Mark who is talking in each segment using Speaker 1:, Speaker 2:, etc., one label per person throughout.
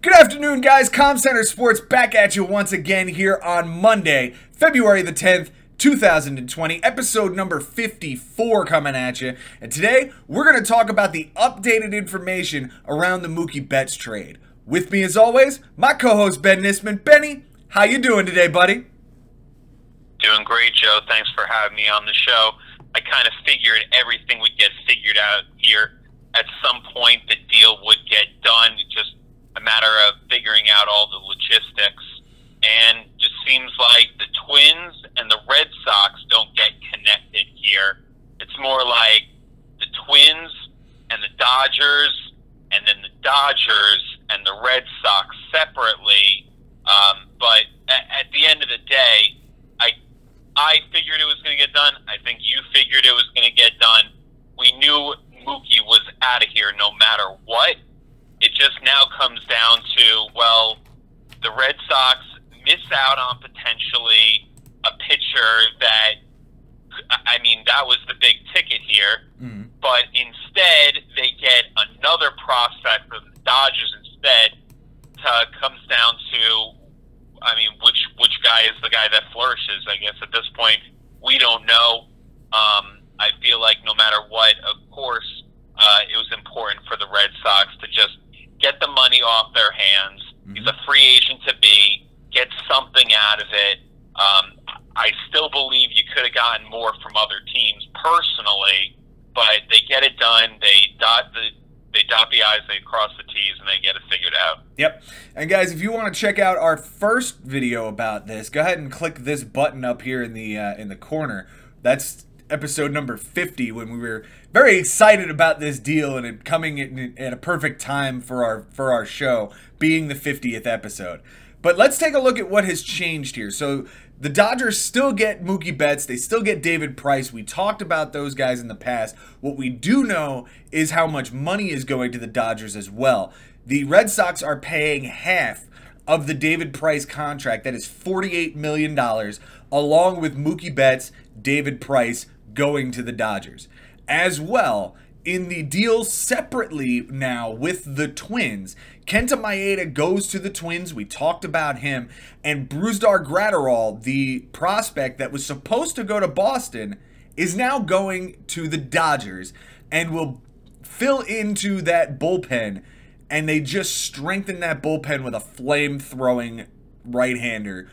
Speaker 1: Good afternoon, guys. Comm Center Sports back at you once again here on Monday, February the 10th, 2020, episode number 54 coming at you. And today, we're going to talk about the updated information around the Mookie Betts trade. With me, as always, my co-host Ben Nisman. Benny, how you doing today, buddy?
Speaker 2: Doing great, Joe. Thanks for having me on the show. I kind of figured everything would get figured out here. At some point, the deal would get done. It's just a matter of figuring out all the logistics. And just seems like the Twins and the Red Sox don't get connected here. It's more like the Twins and the Dodgers, and then the Dodgers and the Red Sox separately. Um, but at, at the end of the day, I I figured it was going to get done. I think you figured it was going to get done. We knew Mookie was out of here no matter what. It just now comes down to well, the Red Sox miss out on potentially a pitcher that I mean that was the big ticket here.
Speaker 1: Mm.
Speaker 2: But instead, they get another prospect for the Dodgers instead. Uh, comes down to, I mean, which which guy is the guy that flourishes? I guess at this point, we don't know. Um, I feel like no matter what, of course, uh, it was important for the Red Sox to just get the money off their hands. He's a free agent to be, get something out of it. Um, I still believe you could have gotten more from other teams personally, but they get it done. They dot the they dot the i's, they cross the t's, and they get it figured out.
Speaker 1: Yep. And guys, if you want to check out our first video about this, go ahead and click this button up here in the uh, in the corner. That's episode number 50 when we were very excited about this deal and it coming in, at a perfect time for our for our show being the 50th episode. But let's take a look at what has changed here. So the Dodgers still get Mookie Betts. They still get David Price. We talked about those guys in the past. What we do know is how much money is going to the Dodgers as well. The Red Sox are paying half of the David Price contract. That is $48 million, along with Mookie Betts, David Price going to the Dodgers. As well, in the deal separately now with the Twins, Kenta Maeda goes to the Twins. We talked about him. And Brusdar Graterol, the prospect that was supposed to go to Boston, is now going to the Dodgers and will fill into that bullpen. And they just strengthen that bullpen with a flame throwing right hander.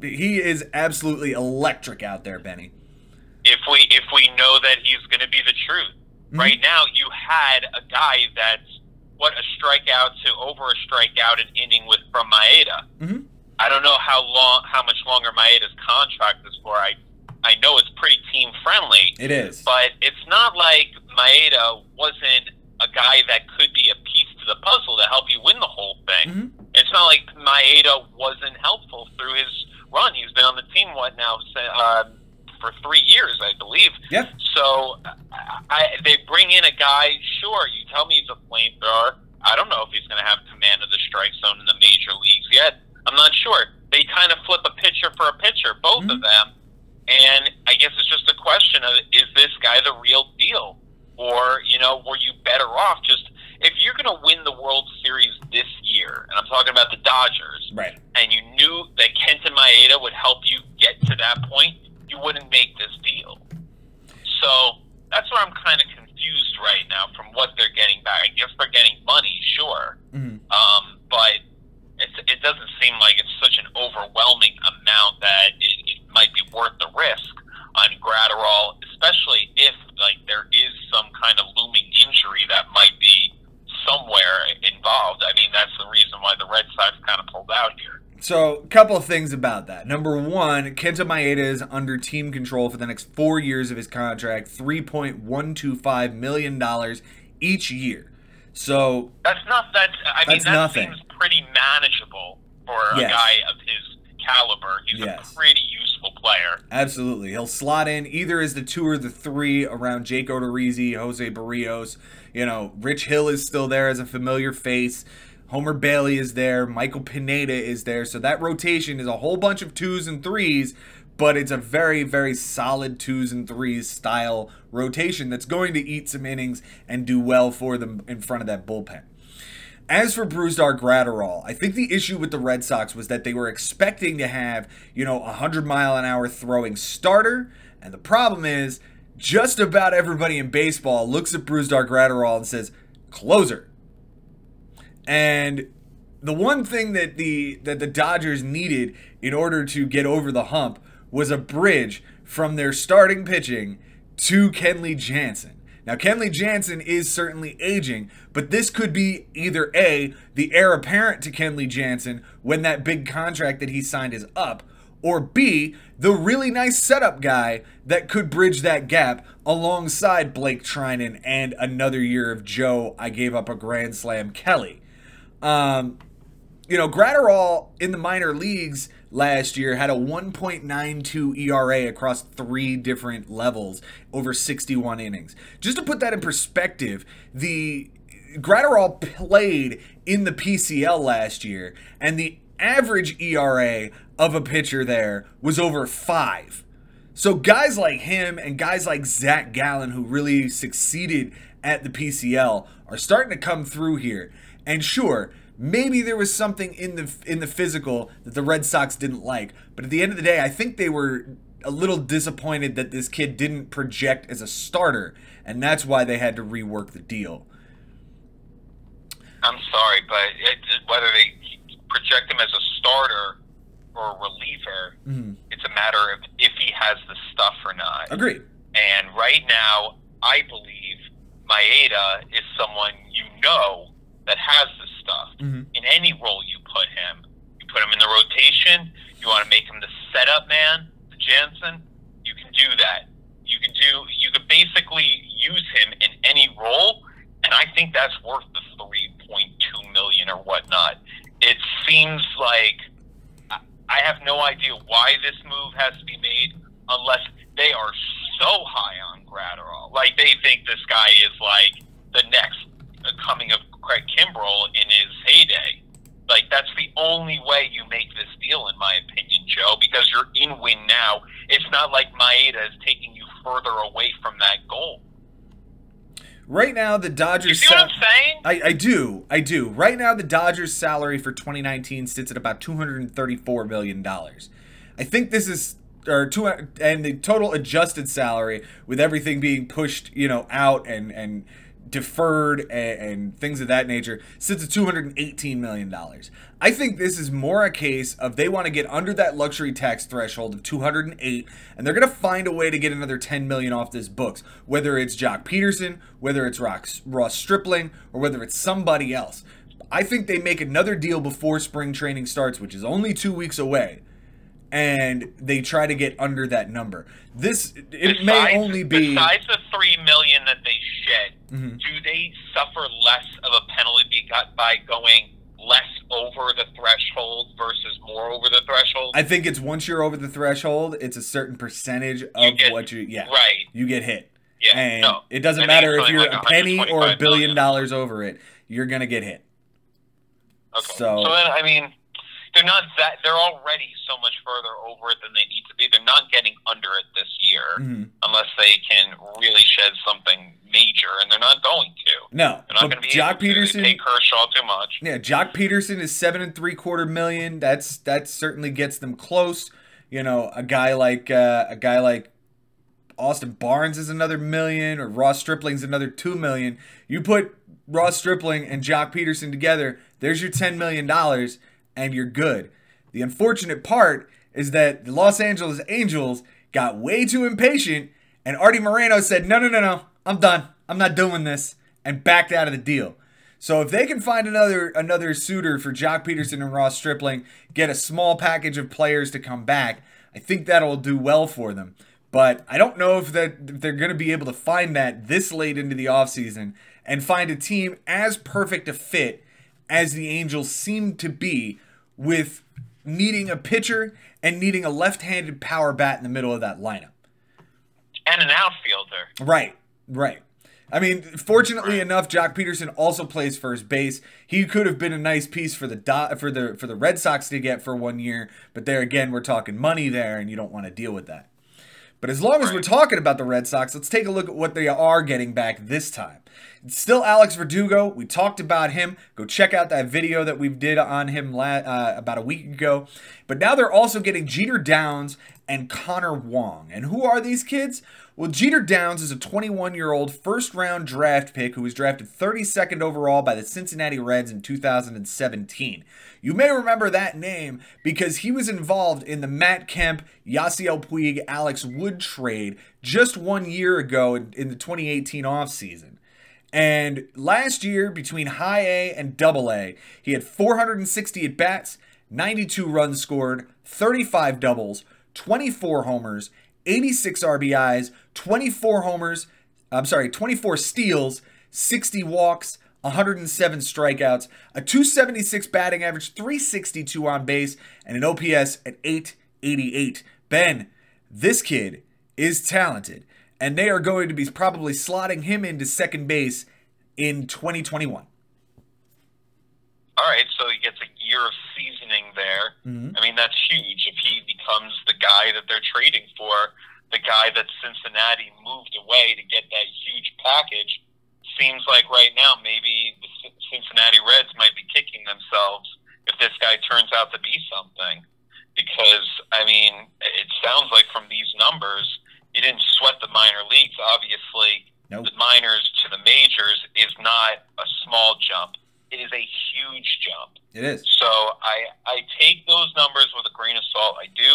Speaker 1: He is absolutely electric out there, Benny
Speaker 2: if we if we know that he's going to be the truth. Mm-hmm. Right now, you had a guy that's what a strikeout to over a strikeout and inning with from Maeda.
Speaker 1: Mm-hmm.
Speaker 2: I don't know how long, how much longer Maeda's contract is for. I I know it's pretty team friendly.
Speaker 1: It is,
Speaker 2: but it's not like Maeda wasn't a guy that could be a piece to the puzzle to help you win the whole thing.
Speaker 1: Mm-hmm.
Speaker 2: It's not like Maeda wasn't helpful through his run. He's been on the team what now? Uh, for three years, I believe.
Speaker 1: Yeah.
Speaker 2: So I, they bring in a guy. Sure, you tell me he's a flamethrower. I don't know if he's going to have command of the strike zone in the major leagues yet. I'm not sure. They kind of flip a pitcher for a pitcher, both
Speaker 1: Mm-hmm.
Speaker 2: of them. And I guess it's just a question of is this guy the real deal? Or, you know, were you better off just if you're going to win the World Series this year, and I'm talking about the Dodgers,
Speaker 1: right?
Speaker 2: And you knew that Kenta Maeda would help you get to that point, you wouldn't make this deal. So that's where I'm kind of confused right now from what they're getting back. I guess they're getting money, sure,
Speaker 1: mm-hmm.
Speaker 2: um, but it's, it doesn't seem like it's such an overwhelming amount that it, it might be worth the risk on Graterol, especially if like there is some kind of looming injury that might be somewhere involved. I mean, that's the reason why the Red Sox kind of pulled out here.
Speaker 1: So, a couple of things about that. Number one, Kenta Maeda is under team control for the next four years of his contract, three point one two five million dollars each year. So
Speaker 2: that's not that's. I mean,
Speaker 1: that's
Speaker 2: that
Speaker 1: nothing.
Speaker 2: seems pretty manageable for a guy of his caliber. He's
Speaker 1: Yes.
Speaker 2: a pretty useful player.
Speaker 1: Absolutely. He'll slot in either as the two or the three around Jake Odorizzi, Jose Berrios. You know, Rich Hill is still there as a familiar face. Homer Bailey is there. Michael Pineda is there. So that rotation is a whole bunch of twos and threes, but it's a very, very solid twos and threes style rotation that's going to eat some innings and do well for them in front of that bullpen. As for Brusdar Graterol, I think the issue with the Red Sox was that they were expecting to have, you know, a 100 mile an hour throwing starter. And the problem is, just about everybody in baseball looks at Brusdar Graterol and says, closer. And the one thing that the that the Dodgers needed in order to get over the hump was a bridge from their starting pitching to Kenley Jansen. Now, Kenley Jansen is certainly aging, but this could be either A, the heir apparent to Kenley Jansen when that big contract that he signed is up, or B, the really nice setup guy that could bridge that gap alongside Blake Treinen and another year of Joe, I gave up a grand slam, Kelly. Um, you know, Graterol in the minor leagues last year had a 1.92 ERA across three different levels over 61 innings. Just to put that in perspective, the Graterol played in the PCL last year, and the average ERA of a pitcher there was over five. So guys like him and guys like Zach Gallen, who really succeeded at the PCL, are starting to come through here. And sure, maybe there was something in the in the physical that the Red Sox didn't like, but at the end of the day, I think they were a little disappointed that this kid didn't project as a starter, and that's why they had to rework the deal.
Speaker 2: I'm sorry, but it, whether they project him as a starter or a reliever, mm-hmm. it's a matter of if he has the stuff or not.
Speaker 1: Agreed.
Speaker 2: And right now, I believe Maeda is someone you know that has the stuff mm-hmm. in any role you put him. You put him in the rotation. You want to make him the setup man, the Jansen. You can do that. You can do. You can basically use him in any role, and I think that's worth the three point two million or whatnot. It seems like I have no idea why this move has to be made unless they are so high on Graterol. Like they think this guy is like the next coming of Craig Kimbrel in his heyday. Like that's the only way you make this deal, in my opinion, Joe, because you're in win now. It's not like Maeda is taking you further away from that goal.
Speaker 1: Right now, the Dodgers. You
Speaker 2: see what I'm saying?
Speaker 1: I, I do, I do. Right now, the Dodgers' salary for 2019 sits at about 234 million dollars. I think this is or two and the total adjusted salary with everything being pushed, you know, out and and deferred and, and, things of that nature sits at $218 million. I think this is more a case of they want to get under that luxury tax threshold of 208 and they're going to find a way to get another 10 million off this books, whether it's Joc Pederson, whether it's Ross, Ross Stripling, or whether it's somebody else. I think they make another deal before spring training starts, which is only two weeks away and they try to get under that number. This it besides, may only be
Speaker 2: besides the three million that they shed. Mm-hmm. Do they suffer less of a penalty be got by going less over the threshold versus more over the threshold?
Speaker 1: I think it's once you're over the threshold, it's a certain percentage of
Speaker 2: get,
Speaker 1: what you yeah
Speaker 2: right
Speaker 1: you get hit.
Speaker 2: Yeah,
Speaker 1: and
Speaker 2: no.
Speaker 1: it doesn't matter if you're like a penny or a billion million. dollars over it, you're gonna get hit.
Speaker 2: Okay. So, so then I mean they're not that they're already so much further over it than they need to be. They're not getting under it this year mm-hmm. unless they can really shed something major, and they're not going to.
Speaker 1: No,
Speaker 2: they're not going to be. Joc Pederson pay Kershaw too much.
Speaker 1: Yeah, Joc Pederson is seven and three quarter million. That's that certainly gets them close. You know, a guy like uh, a guy like Austin Barnes is another million, or Ross Stripling's another two million. You put Ross Stripling and Joc Pederson together, there's your ten million dollars and you're good. The unfortunate part is that the Los Angeles Angels got way too impatient, and Arte Moreno said, No, no, no, no, I'm done. I'm not doing this, and backed out of the deal. So if they can find another another suitor for Joc Pederson and Ross Stripling, get a small package of players to come back, I think that'll do well for them. But I don't know if that if they're going to be able to find that this late into the offseason and find a team as perfect a fit as the Angels seem to be with needing a pitcher and needing a left-handed power bat in the middle of that lineup.
Speaker 2: And an outfielder.
Speaker 1: Right, right. I mean, fortunately enough, Joc Pederson also plays first base. He could have been a nice piece for the Do- for the for the Red Sox to get for one year, but there again, we're talking money there, and you don't want to deal with that. But as long as we're talking about the Red Sox, let's take a look at what they are getting back this time. It's still Alex Verdugo. We talked about him. Go check out that video that we did on him la- uh, about a week ago. But now they're also getting Jeter Downs and Connor Wong. And who are these kids? Well, Jeter Downs is a 21 year old first round draft pick who was drafted 32nd overall by the Cincinnati Reds in 2017. You may remember that name because he was involved in the Matt Kemp, Yasiel Puig, Alex Wood trade just one year ago in, the 2018 offseason. And last year, between high A and double A, he had 460 at bats, 92 runs scored, 35 doubles, 24 homers, 86 RBIs, 24 homers, I'm sorry, 24 steals, 60 walks, 107 strikeouts, a 276 batting average, 362 on base, and an OPS at 888. Ben, this kid is talented, and they are going to be probably slotting him into second base in 2021.
Speaker 2: All right, so he gets a year of seasoning there.
Speaker 1: Mm-hmm.
Speaker 2: I mean, that's huge. If he becomes the guy that they're trading for, the guy that Cincinnati moved away to get that huge package, seems like right now maybe the Cincinnati Reds might be kicking themselves if this guy turns out to be something. Because, I mean, it sounds like from these numbers, he didn't sweat the minor leagues. Obviously,
Speaker 1: Nope.
Speaker 2: the minors to the majors is not a small jump. It is a huge jump.
Speaker 1: It is.
Speaker 2: So I I take those numbers with a grain of salt. I do,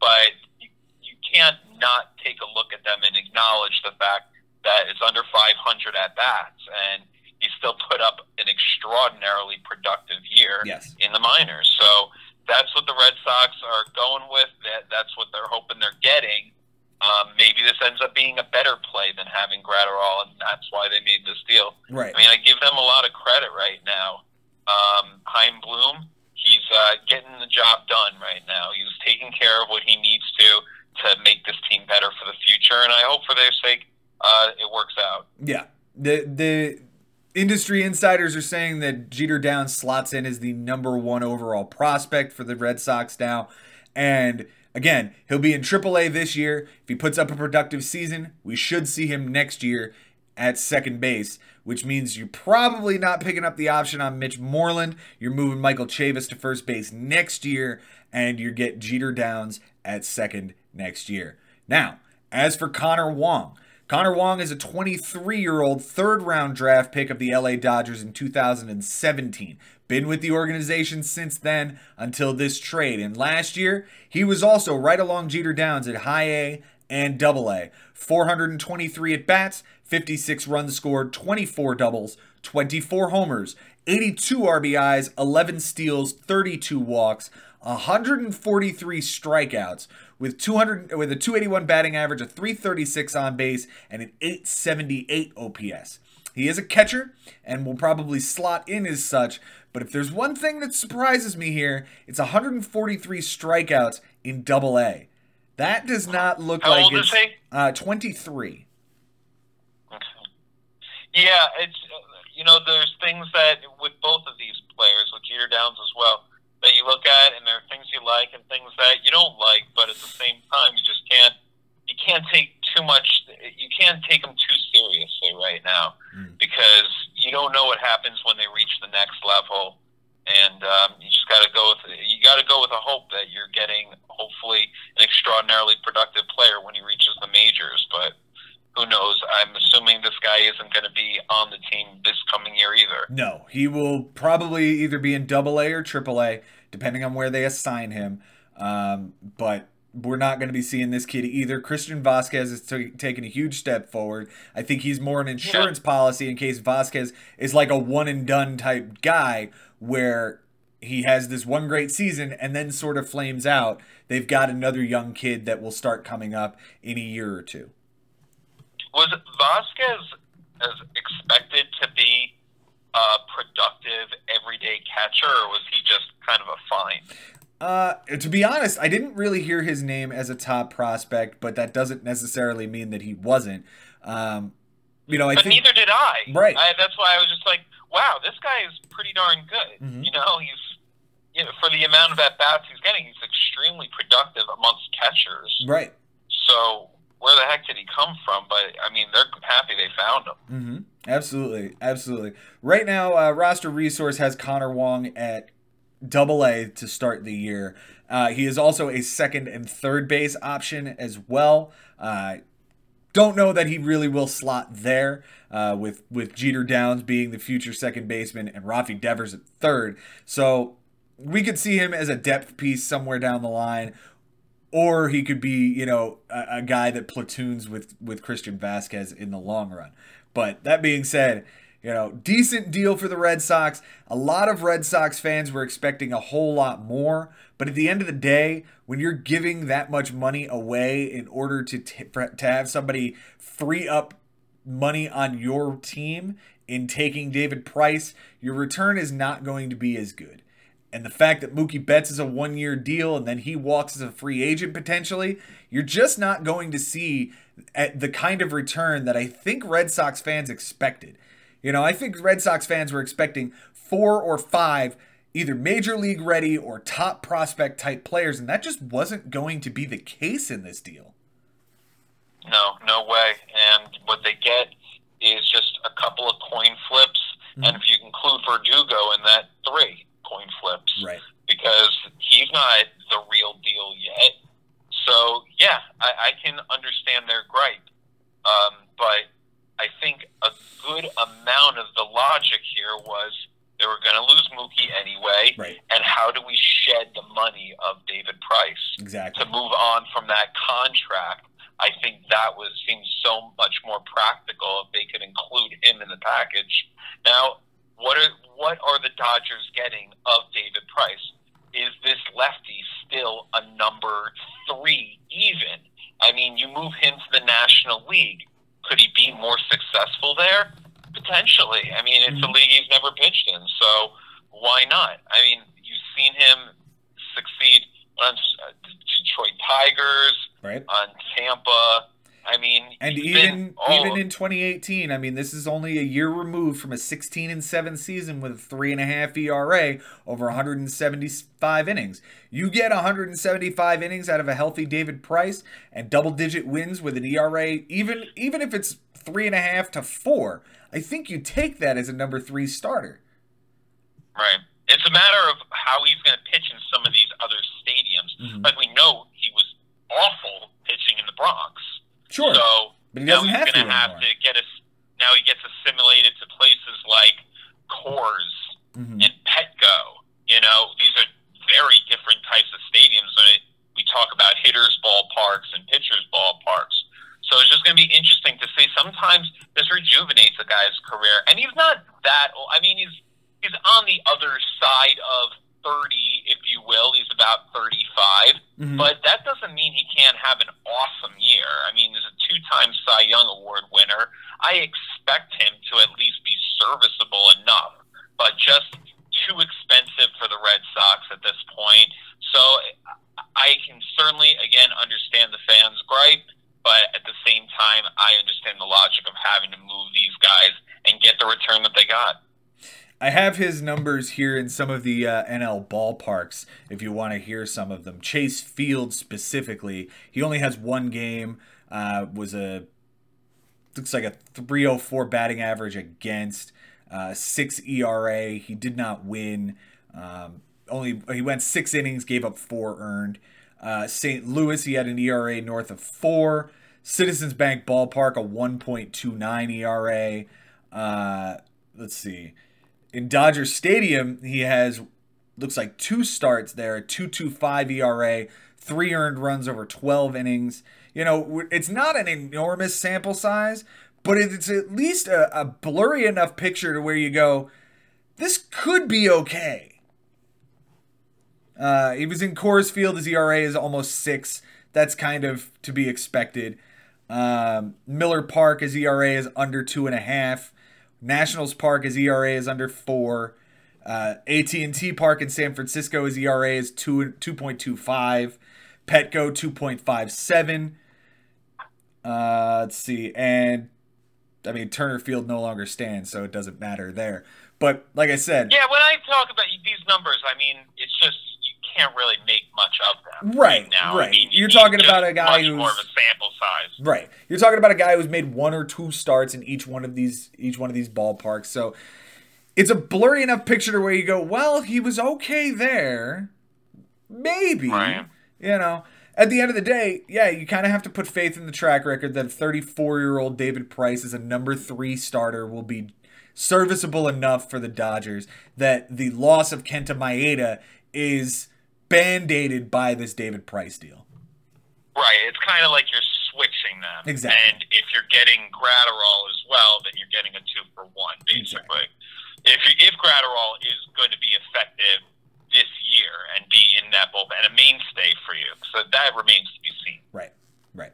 Speaker 2: but you, you can't not take a look at them and acknowledge the fact that it's under 500 at bats, and he still put up an extraordinarily productive year
Speaker 1: Yes.
Speaker 2: in the minors. So that's what the Red Sox are going with. That that's what they're hoping they're getting. Um, maybe this ends up being a better play than having Graterol, and that's why they made this deal.
Speaker 1: Right.
Speaker 2: I mean, I give them a lot of credit right now. Um, Chaim Bloom, he's uh, getting the job done right now. He's taking care of what he needs to to make this team better for the future, and I hope for their sake uh, it works out.
Speaker 1: Yeah. The the industry insiders are saying that Jeter Downs slots in as the number one overall prospect for the Red Sox now. And again, he'll be in AAA this year. If he puts up a productive season, we should see him next year at second base, which means you're probably not picking up the option on Mitch Moreland. You're moving Michael Chavis to first base next year, and you get Jeter Downs at second next year. Now, as for Connor Wong, Connor Wong is a 23 year old third round draft pick of the LA Dodgers in 2017. Been with the organization since then until this trade. And last year, he was also right along Jeter Downs at high A and double A. 423 at bats, 56 runs scored, 24 doubles, 24 homers, 82 RBIs, 11 steals, 32 walks, 143 strikeouts with 200 with a 281 batting average, a 336 on base, and an 878 OPS. He is a catcher and will probably slot in as such, but if there's one thing that surprises me here, it's 143 strikeouts in double A. That does not look
Speaker 2: How
Speaker 1: like it's uh 23.
Speaker 2: Okay. Yeah, it's you know there's things that with both of these players, with Jeter Downs as well, that you look at and there are things you like and things that you don't like, but at the same time you just can't you can't take too much you can't take them too seriously right now
Speaker 1: Mm.
Speaker 2: because you don't know what happens when they reach the next level and um, you just got to go with you got to go with a hope that you're getting hopefully an extraordinarily productive player when he reaches the majors but who knows i'm assuming this guy isn't going to be on the team this coming year either
Speaker 1: No, he will probably either be in double A or triple A, depending on where they assign him. Um, but we're not going to be seeing this kid either. Christian Vazquez is t- taking a huge step forward. I think he's more an insurance policy in case Vazquez is like a one and done type guy where he has this one great season and then sort of flames out. They've got another young kid that will start coming up in a year or two.
Speaker 2: was vazquez as expected to be a productive everyday catcher or was he just kind of a find
Speaker 1: Uh, to be honest, I didn't really hear his name as a top prospect, but that doesn't necessarily mean that he wasn't. Um, you know, I
Speaker 2: but
Speaker 1: think
Speaker 2: neither did I.
Speaker 1: Right.
Speaker 2: I. That's why I was just like, wow, this guy is pretty darn good.
Speaker 1: Mhm.
Speaker 2: You know, he's you know, for the amount of at bats he's getting, he's extremely productive amongst catchers.
Speaker 1: right.
Speaker 2: So where the heck did he come from? But I mean, they're happy they found him.
Speaker 1: Mm-hmm. Absolutely, absolutely. Right now, uh, roster resource has Connor Wong at Double A to start the year. Uh, he is also a second and third base option as well. Uh, don't know that he really will slot there uh, with with Jeter Downs being the future second baseman and Rafi Devers at third. So we could see him as a depth piece somewhere down the line, or he could be you know a, a guy that platoons with with Christian Vazquez in the long run. But that being said, you know, decent deal for the Red Sox. A lot of Red Sox fans were expecting a whole lot more, but at the end of the day, when you're giving that much money away in order to t- to have somebody free up money on your team in taking David Price, your return is not going to be as good. And the fact that Mookie Betts is a one year deal and then he walks as a free agent potentially, you're just not going to see the kind of return that I think Red Sox fans expected. You know, I think Red Sox fans were expecting four or five either major league ready or top prospect type players, and that just wasn't going to be the case in this deal.
Speaker 2: No, no way. And what they get is just a couple of coin flips, mm-hmm. and if you include Verdugo in that, three coin flips.
Speaker 1: Right.
Speaker 2: Because he's not the real deal yet. So yeah, I, I can understand their gripe, um, but I think a good amount of the logic here was they were going to lose Mookie anyway,
Speaker 1: right.
Speaker 2: and how do we shed the money of David Price
Speaker 1: exactly.
Speaker 2: to move on from that contract? I think that was seems so much more practical if they could include him in the package. Now, what are what are the Dodgers getting of David Price? Is this lefty still a number three even? I mean, you move him to the National League could he be more successful there? Potentially. I mean, it's a mm-hmm. league he's never pitched in, so why not? I mean, you've seen him succeed on uh, Detroit Tigers,
Speaker 1: right?
Speaker 2: On Tampa. I mean,
Speaker 1: and even even in 2018, I mean, this is only a year removed from a 16 and 7 season with a three and a half ERA over 175 innings. You get 175 innings out of a healthy David Price and double digit wins with an ERA, even even if it's three and a half to four. I think you take that as a number three starter.
Speaker 2: Right. It's a matter of how he's going to pitch in some of these other stadiums. Mm-hmm. Like we know he was awful pitching in the Bronx.
Speaker 1: Sure.
Speaker 2: So
Speaker 1: but he doesn't
Speaker 2: now
Speaker 1: he's
Speaker 2: going to have to get us. Now he gets assimilated to places like Coors mm-hmm. and Petco. You know, these are very different types of stadiums when it, we talk about hitters' ballparks and pitchers' ballparks. So it's just going to be interesting to see. Sometimes this rejuvenates a guy's career, and he's not that. Old. I mean, he's he's on the other side of 30, if you will. He's about 35. Mm-hmm. But that doesn't mean he can't have an awesome year. I mean, he's a two time Cy Young Award winner. I expect him to at least be serviceable enough, but just too expensive for the Red Sox at this point. So I can certainly, again, understand the fans' gripe, but at the same time, I understand the logic of having to move these guys and get the return that they got.
Speaker 1: I have his numbers here in some of the uh, NL ballparks if you want to hear some of them. Chase Field specifically, he only has one game. Uh, was a looks like a 304 batting average against uh, six ERA. He did not win. Um, only he went six innings, gave up four earned. Uh, St. Louis, he had an ERA north of four. Citizens Bank Ballpark, a 1.29 ERA. Uh, let's see in Dodger Stadium, he has looks like two starts there, 2.25 ERA, three earned runs over 12 innings. You know, it's not an enormous sample size, but it's at least a, a blurry enough picture to where you go, this could be okay. Uh, he was in Coors Field. His ERA is almost six. That's kind of to be expected. Um, Miller Park, his ERA is under two and a half. Nationals Park, his ERA is under four. Uh, AT&T Park in San Francisco, his ERA is two two point two five. Petco two point five seven. Uh, let's see, and I mean Turner Field no longer stands, so it doesn't matter there. But like I said,
Speaker 2: yeah, when I talk about these numbers, I mean it's just can't really make much of them
Speaker 1: right,
Speaker 2: right now.
Speaker 1: Right,
Speaker 2: I mean,
Speaker 1: you are talking about a guy
Speaker 2: who's more of a sample size.
Speaker 1: Right. You're talking about a guy who's made one or two starts in each one of these each one of these ballparks. So it's a blurry enough picture to where you go, well, he was okay there. Maybe.
Speaker 2: Right.
Speaker 1: You know, at the end of the day, yeah, you kind of have to put faith in the track record that 34 year old David Price as a number three starter will be serviceable enough for the Dodgers that the loss of Kenta Maeda is band aided by this David Price deal.
Speaker 2: Right. It's kind of like you're switching them.
Speaker 1: Exactly.
Speaker 2: And if you're getting Graterol as well, then you're getting a two for one, basically. If you, if Graterol is going to be effective this year and be in that bullpen and a mainstay for you, so that remains to be seen.
Speaker 1: Right. Right.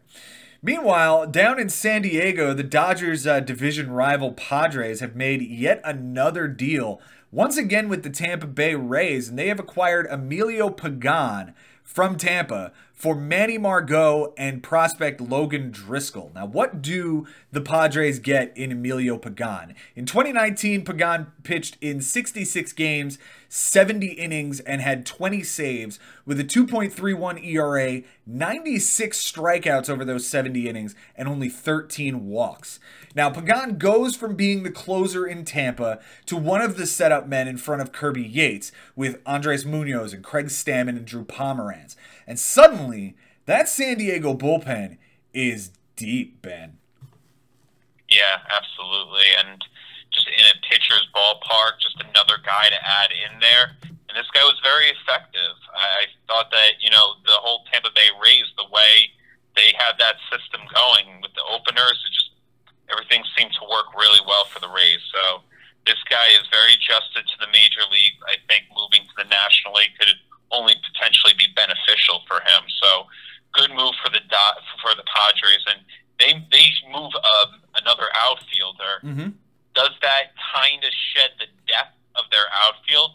Speaker 1: Meanwhile, down in San Diego, the Dodgers' uh, division rival Padres have made yet another deal, once again with the Tampa Bay Rays, and they have acquired Emilio Pagan from Tampa for Manny Margot and prospect Logan Driscoll. Now, what do the Padres get in Emilio Pagan? In 2019, Pagan pitched in 66 games, 70 innings, and had 20 saves with a 2.31 ERA, 96 strikeouts over those 70 innings, and only 13 walks. Now, Pagan goes from being the closer in Tampa to one of the setup men in front of Kirby Yates with Andres Munoz and Craig Stammen and Drew Pomeranz. And suddenly, that San Diego bullpen is deep, Ben.
Speaker 2: Yeah, absolutely. And just in a pitcher's ballpark, just another guy to add in there. And this guy was very effective. I thought that, you know, the whole Tampa Bay Rays, the way they had that system going with the openers, it just everything seemed to work really well for the Rays. So this guy is very adjusted to the major league. I think moving to the National League could only potentially be beneficial for him. So good move for the dot for the Padres, and they they move um, another outfielder.
Speaker 1: Mm-hmm.
Speaker 2: Does that kind of shed the depth of their outfield?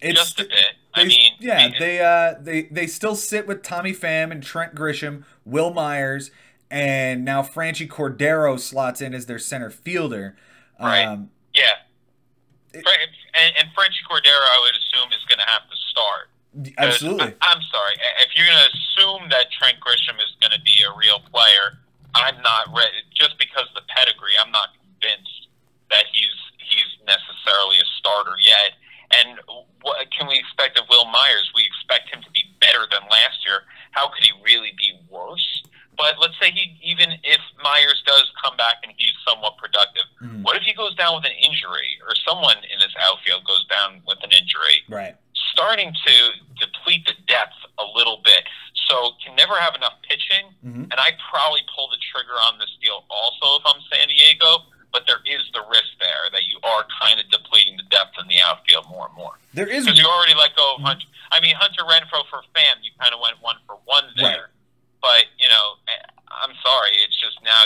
Speaker 1: It's,
Speaker 2: Just a bit.
Speaker 1: They,
Speaker 2: I mean,
Speaker 1: yeah,
Speaker 2: it-
Speaker 1: they uh they they still sit with Tommy Pham and Trent Grisham, Wil Myers, and now Franchy Cordero slots in as their center fielder.
Speaker 2: Right.
Speaker 1: Um,
Speaker 2: yeah.
Speaker 1: It-
Speaker 2: and, and Franchy Cordero, I would assume, is going to have to start. 'Cause
Speaker 1: absolutely.
Speaker 2: I, am sorry. If you're going to assume that Trent Grisham is going to be a real player, I'm not ready. Just because of the pedigree, I'm not convinced that he's he's necessarily a starter yet. And what can we expect of Wil Myers? We expect him to be better than last year. How could he really be worse? But let's say he, even if Myers does come back and he's somewhat productive,
Speaker 1: Mhm.
Speaker 2: what if he goes down with an injury or someone in his outfield goes down with an injury?
Speaker 1: Right.
Speaker 2: starting to deplete the depth a little bit. So can never have enough pitching.
Speaker 1: Mhm.
Speaker 2: And I probably pull the trigger on this deal also if I'm San Diego. But there is the risk there that you are kind of depleting the depth in the outfield more and more.
Speaker 1: There is
Speaker 2: Because you already let go of Hunter. I mean, Hunter Renfroe for Pham, you kind of went one for one there. But, you know, eh, I'm sorry. It's just now,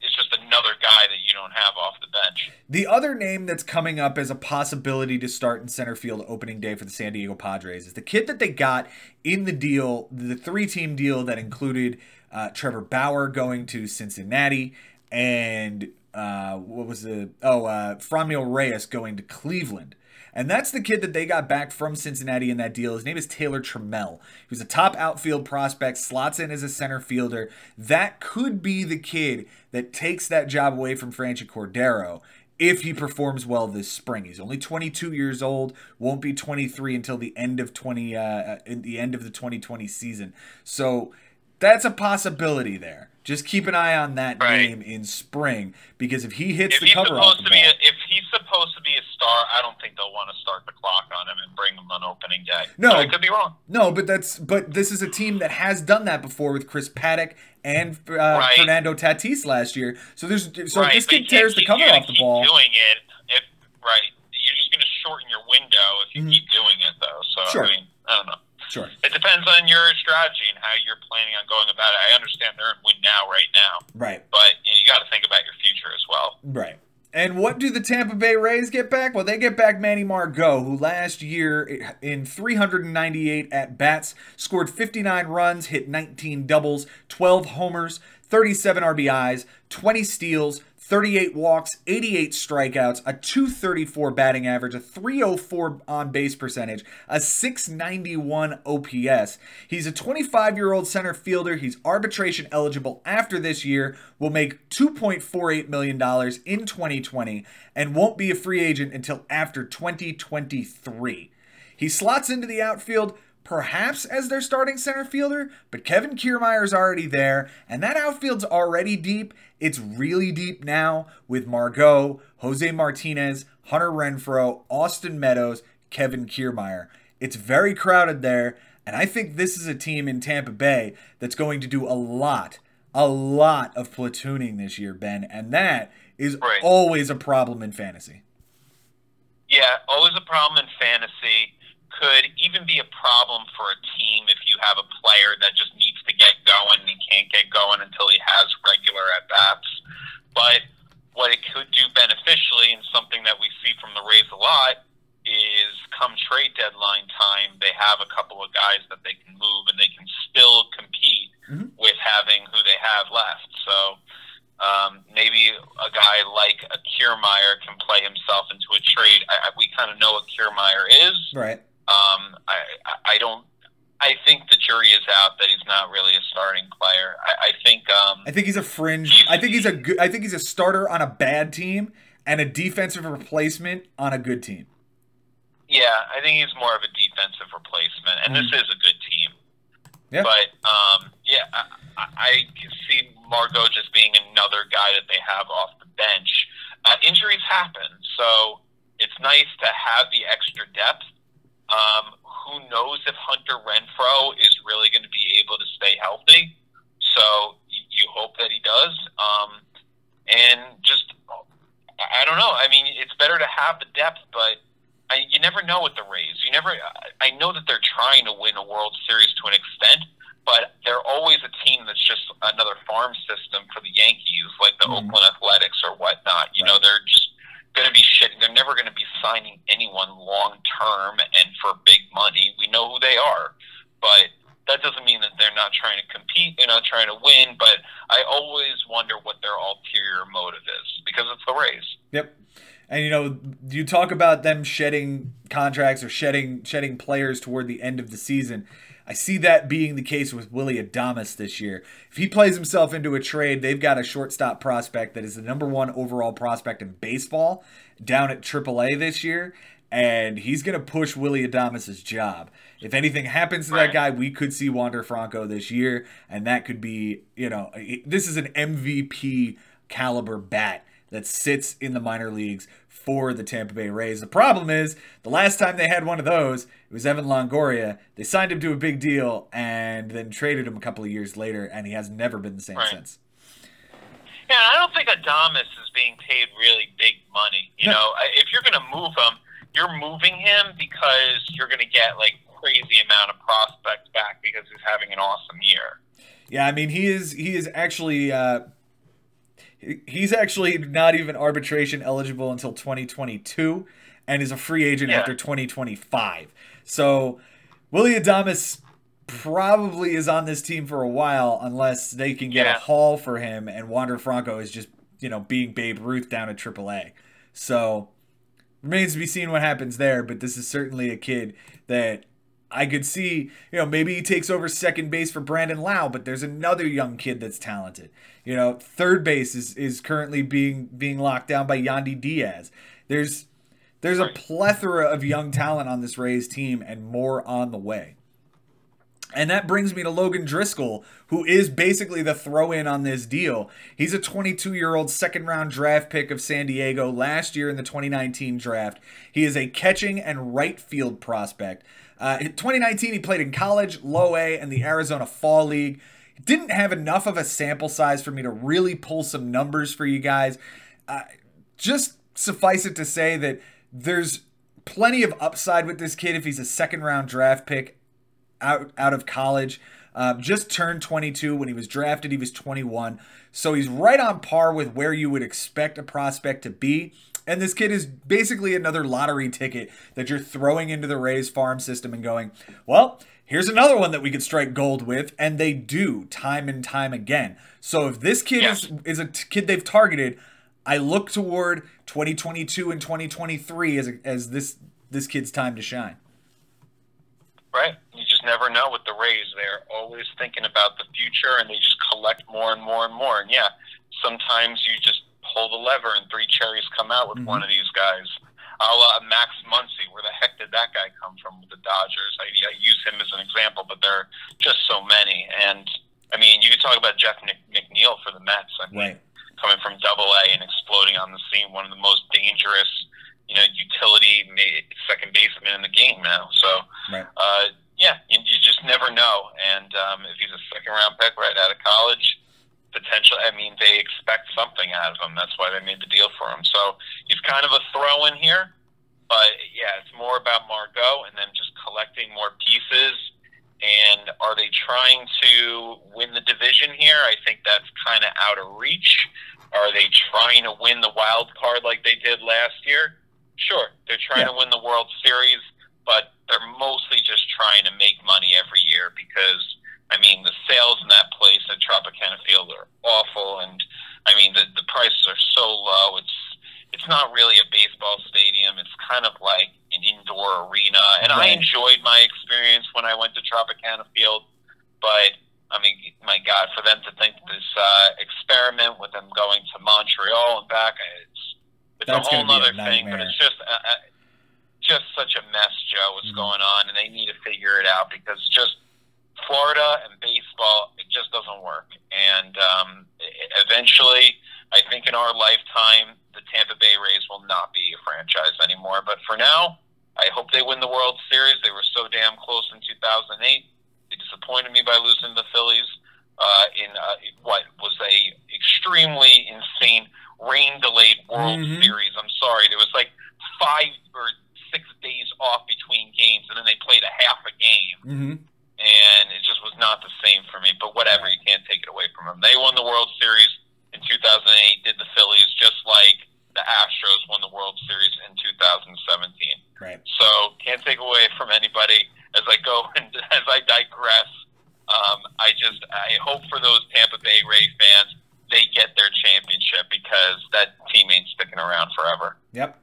Speaker 2: it's just another guy that you don't have off the bench.
Speaker 1: The other name that's coming up as a possibility to start in center field opening day for the San Diego Padres is the kid that they got in the deal, the three team deal that included uh, Trevor Bauer going to Cincinnati and uh, what was the oh uh, Franmil Reyes going to Cleveland. And that's the kid that they got back from Cincinnati in that deal. His name is Taylor Trammell. He was a top outfield prospect, slots in as a center fielder. That could be the kid that takes that job away from Franchy Cordero if he performs well this spring. He's only 22 years old, won't be 23 until the end of 20 uh, uh, in the end of the 2020 season. So that's a possibility there. Just keep an eye on that
Speaker 2: Right.
Speaker 1: name in spring because if he hits
Speaker 2: if
Speaker 1: the cover off the
Speaker 2: to be
Speaker 1: ball,
Speaker 2: a, if he's supposed to be a star, I don't think they'll want to start the clock on him and bring him on opening day.
Speaker 1: No.
Speaker 2: But I could be wrong.
Speaker 1: No, but that's but this is a team that has done that before with Chris Paddack and uh,
Speaker 2: Right.
Speaker 1: Fernando Tatis last year. So there's so
Speaker 2: right,
Speaker 1: if this kid tears the cover off the
Speaker 2: keep
Speaker 1: ball.
Speaker 2: Doing it, if right, you're just going to shorten your window if you
Speaker 1: Mhm.
Speaker 2: keep doing it, though. So
Speaker 1: Sure.
Speaker 2: I mean, I don't know.
Speaker 1: Sure.
Speaker 2: It depends on your strategy and how you're planning on going about it. I understand they're in win now, right now,
Speaker 1: Right.
Speaker 2: but you, know, you got to think about your future as well.
Speaker 1: Right. And what do the Tampa Bay Rays get back? Well, they get back Manny Margot, who last year in 398 at bats scored 59 runs, hit 19 doubles, 12 homers, 37 RBIs, 20 steals, 38 walks, 88 strikeouts, a 234 batting average, a 304 on base percentage, a 691 OPS. He's a 25 year old center fielder. He's arbitration eligible after this year, will make $2.48 million in 2020, and won't be a free agent until after 2023. He slots into the outfield perhaps as their starting center fielder, but Kevin Kiermaier is already there, and that outfield's already deep. It's really deep now with Margot, Jose Martinez, Hunter Renfroe, Austin Meadows, Kevin Kiermaier. It's very crowded there, and I think this is a team in Tampa Bay that's going to do a lot, a lot of platooning this year, Ben, and that is
Speaker 2: Right.
Speaker 1: always a problem in fantasy.
Speaker 2: Yeah, always a problem in fantasy. Could even be a problem for a team if you have a player that just needs to get going and he can't get going until he has regular at bats. But what it could do beneficially, and something that we see from the Rays a lot, is come trade deadline time, they have a couple of guys that they can move and they can still compete
Speaker 1: Mhm.
Speaker 2: with having who they have left. So um, maybe a guy like a Kiermaier can play himself into a trade. I, I, we kind of know what Kiermaier is.
Speaker 1: Right.
Speaker 2: Um, I, I- don't. I think the jury is out that he's not really a starting player. I, I think. Um,
Speaker 1: I think he's a fringe. I think he's a good. I think he's a starter on a bad team and a defensive replacement on a good team.
Speaker 2: yeah, I think he's more of a defensive replacement, and this is a good team.
Speaker 1: Yeah.
Speaker 2: But um, yeah, I, I- I can see Margot just being another guy that they have off the bench. Uh, injuries happen, so it's nice to have the extra depth. Um, who knows if Hunter Renfroe is really going to be able to stay healthy? So you hope that he does. Um, and just, I don't know. I mean, it's better to have the depth, but I, you never know with the Rays. You never. I- know that they're trying to win a World Series to an extent, but they're always a team that's just another farm system for the Yankees, like the
Speaker 1: Mhm.
Speaker 2: Oakland Athletics or whatnot. You know, they're just going to be shit. They're never going to be signing anyone long term and for big money. We know who they are, but that doesn't mean that they're not trying to compete. They're not trying to win. But I always wonder what their ulterior motive is because it's the race.
Speaker 1: Yep. And you know, you talk about them shedding contracts or shedding shedding players toward the end of the season. I see that being the case with Willy Adames this year. If he plays himself into a trade, they've got a shortstop prospect that is the number one overall prospect in baseball down at AAA this year, and he's going to push Willy Adames' job. If anything happens to that guy, we could see Wander Franco this year, and that could be, you know, this is an MVP caliber bat that sits in the minor leagues for the Tampa Bay Rays. The problem is, the last time they had one of those, it was Evan Longoria. They signed him to a big deal and then traded him a couple of years later, and he has never been the same
Speaker 2: Right.
Speaker 1: since.
Speaker 2: Yeah, I don't think Adames is being paid really big money. You
Speaker 1: No.
Speaker 2: know, if you're going to move him, you're moving him because you're going to get like crazy amount of prospects back because he's having an awesome year.
Speaker 1: Yeah, I mean he is he is actually uh, he's actually not even arbitration eligible until 2022 and is a free agent
Speaker 2: Yeah.
Speaker 1: after 2025. So Willy Adames probably is on this team for a while unless they can get
Speaker 2: Yeah.
Speaker 1: a haul for him and Wander Franco is just, you know, being Babe Ruth down at AAA. So remains to be seen what happens there, but this is certainly a kid that I could see, you know, maybe he takes over second base for Brandon Lowe, but there's another young kid that's talented. You know, third base is, is currently being being locked down by Yandy Diaz. There's there's a plethora of young talent on this Rays team and more on the way. And that brings me to Logan Driscoll, who is basically the throw in on this deal. He's a 22 year old second round draft pick of San Diego last year in the 2019 draft. He is a catching and right field prospect. Uh, in 2019, he played in college, low A, and the Arizona Fall League. Didn't have enough of a sample size for me to really pull some numbers for you guys. Uh, just suffice it to say that there's plenty of upside with this kid if he's a second round draft pick out out of college. Um, just turned 22 when he was drafted. He was 21, so he's right on par with where you would expect a prospect to be. And this kid is basically another lottery ticket that you're throwing into the Rays farm system and going, well, here's another one that we could strike gold with, and they do time and time again. So if this kid
Speaker 2: Yeah.
Speaker 1: is is a t- kid they've targeted, I look toward 2022 and 2023 as, a, as this this kid's time to shine.
Speaker 2: Right. You just never know with the Rays. They're always thinking about the future and they just collect more and more and more. And yeah, sometimes you just pull the lever and three cherries come out with mm-hmm. one of these guys. A la Max Muncy, where the heck did that guy come from with the Dodgers? I, I use him as an example, but there are just so many. And I mean, you could talk about Jeff McNeil for the Mets. I mean, right. coming from Double A and exploding on the scene, one of the most dangerous you know, utility second baseman in the game now. So, right. uh, yeah, you, you just never know. And um, if he's a second round pick right out of college, potentially, I mean, they expect something out of him. That's why they made the deal for him. So he's kind of a throw in here. But yeah, it's more about Margot and then just collecting more pieces. And are they trying to win the division here? I think that's kind of out of reach. Are they trying to win the wild card like they did last year? Sure, they're trying yeah. to win the World Series, but they're mostly just trying to make money every year because I mean the sales in that at Tropicana Field are awful, and I mean the the prices are so low. It's it's not really a baseball stadium. It's kind of like an indoor arena, and right. I enjoyed my experience when I went to Tropicana Field, but. I mean, my God, for them to think this uh, experiment with them going to Montreal and back, it's it's That's a whole other thing, but it's just just such a mess, Joe. What's mm-hmm. going on, and they need to figure it out because just Florida and baseball, it just doesn't work. And um, eventually, I think in our lifetime, the Tampa Bay Rays will not be a franchise anymore. But for now, I hope they win the World Series. They were so damn close in 2008. They disappointed me by losing the Phillies uh, in uh, what was a extremely insane rain delayed World mm-hmm. Series. I'm sorry, there was like five or six days off between games, and then they played a half a game, mm-hmm. and it just was not the same for me. But whatever, you can't take it away from them. They won the World Series in 2008. Did the Phillies just like the Astros won the World Series in 2017?
Speaker 1: Right.
Speaker 2: So can't take away from anybody. As I go and as I digress, um, I just I hope for those Tampa Bay Ray fans they get their championship because that team ain't sticking around forever.
Speaker 1: Yep.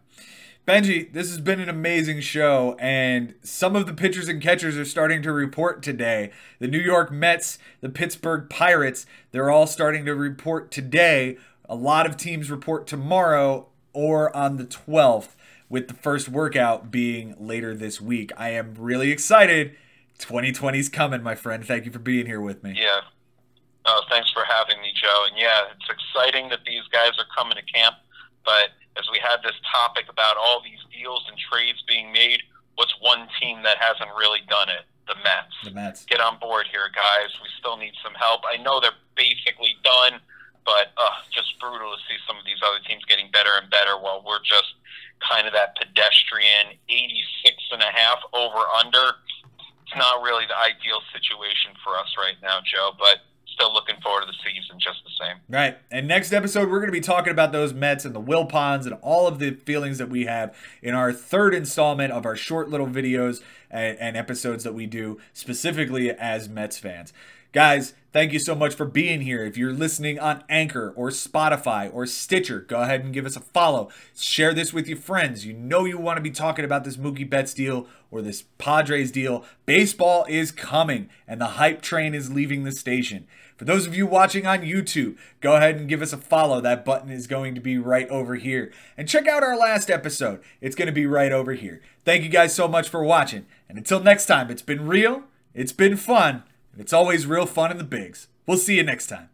Speaker 1: Benji, this has been an amazing show, and some of the pitchers and catchers are starting to report today. The New York Mets, the Pittsburgh Pirates, they're all starting to report today. A lot of teams report tomorrow or on the 12th, with the first workout being later this week. I am really excited. 2020's coming, my friend. Thank you for being here with me.
Speaker 2: Yeah, Oh, thanks for having me, Joe. And yeah, it's exciting that these guys are coming to camp. But as we had this topic about all these deals and trades being made, what's one team that hasn't really done it? The Mets.
Speaker 1: The Mets.
Speaker 2: Get on board here, guys. We still need some help. I know they're basically done, but uh, just brutal to see some of these other teams getting better and better while we're just kind of that pedestrian 86 and a half over under. It's not really the ideal situation for us right now, Joe, but still looking forward to the season just the same.
Speaker 1: Right. And next episode, we're going to be talking about those Mets and the Wilpons and all of the feelings that we have in our third installment of our short little videos and, and episodes that we do specifically as Mets fans. Guys, thank you so much for being here. If you're listening on Anchor or Spotify or Stitcher, go ahead and give us a follow. Share this with your friends. You know you want to be talking about this Mookie Betts deal or this Padres deal. Baseball is coming and the hype train is leaving the station. For those of you watching on YouTube, go ahead and give us a follow. That button is going to be right over here. And check out our last episode. It's going to be right over here. Thank you guys so much for watching. And until next time, it's been real, it's been fun, and it's always real fun in the bigs. We'll see you next time.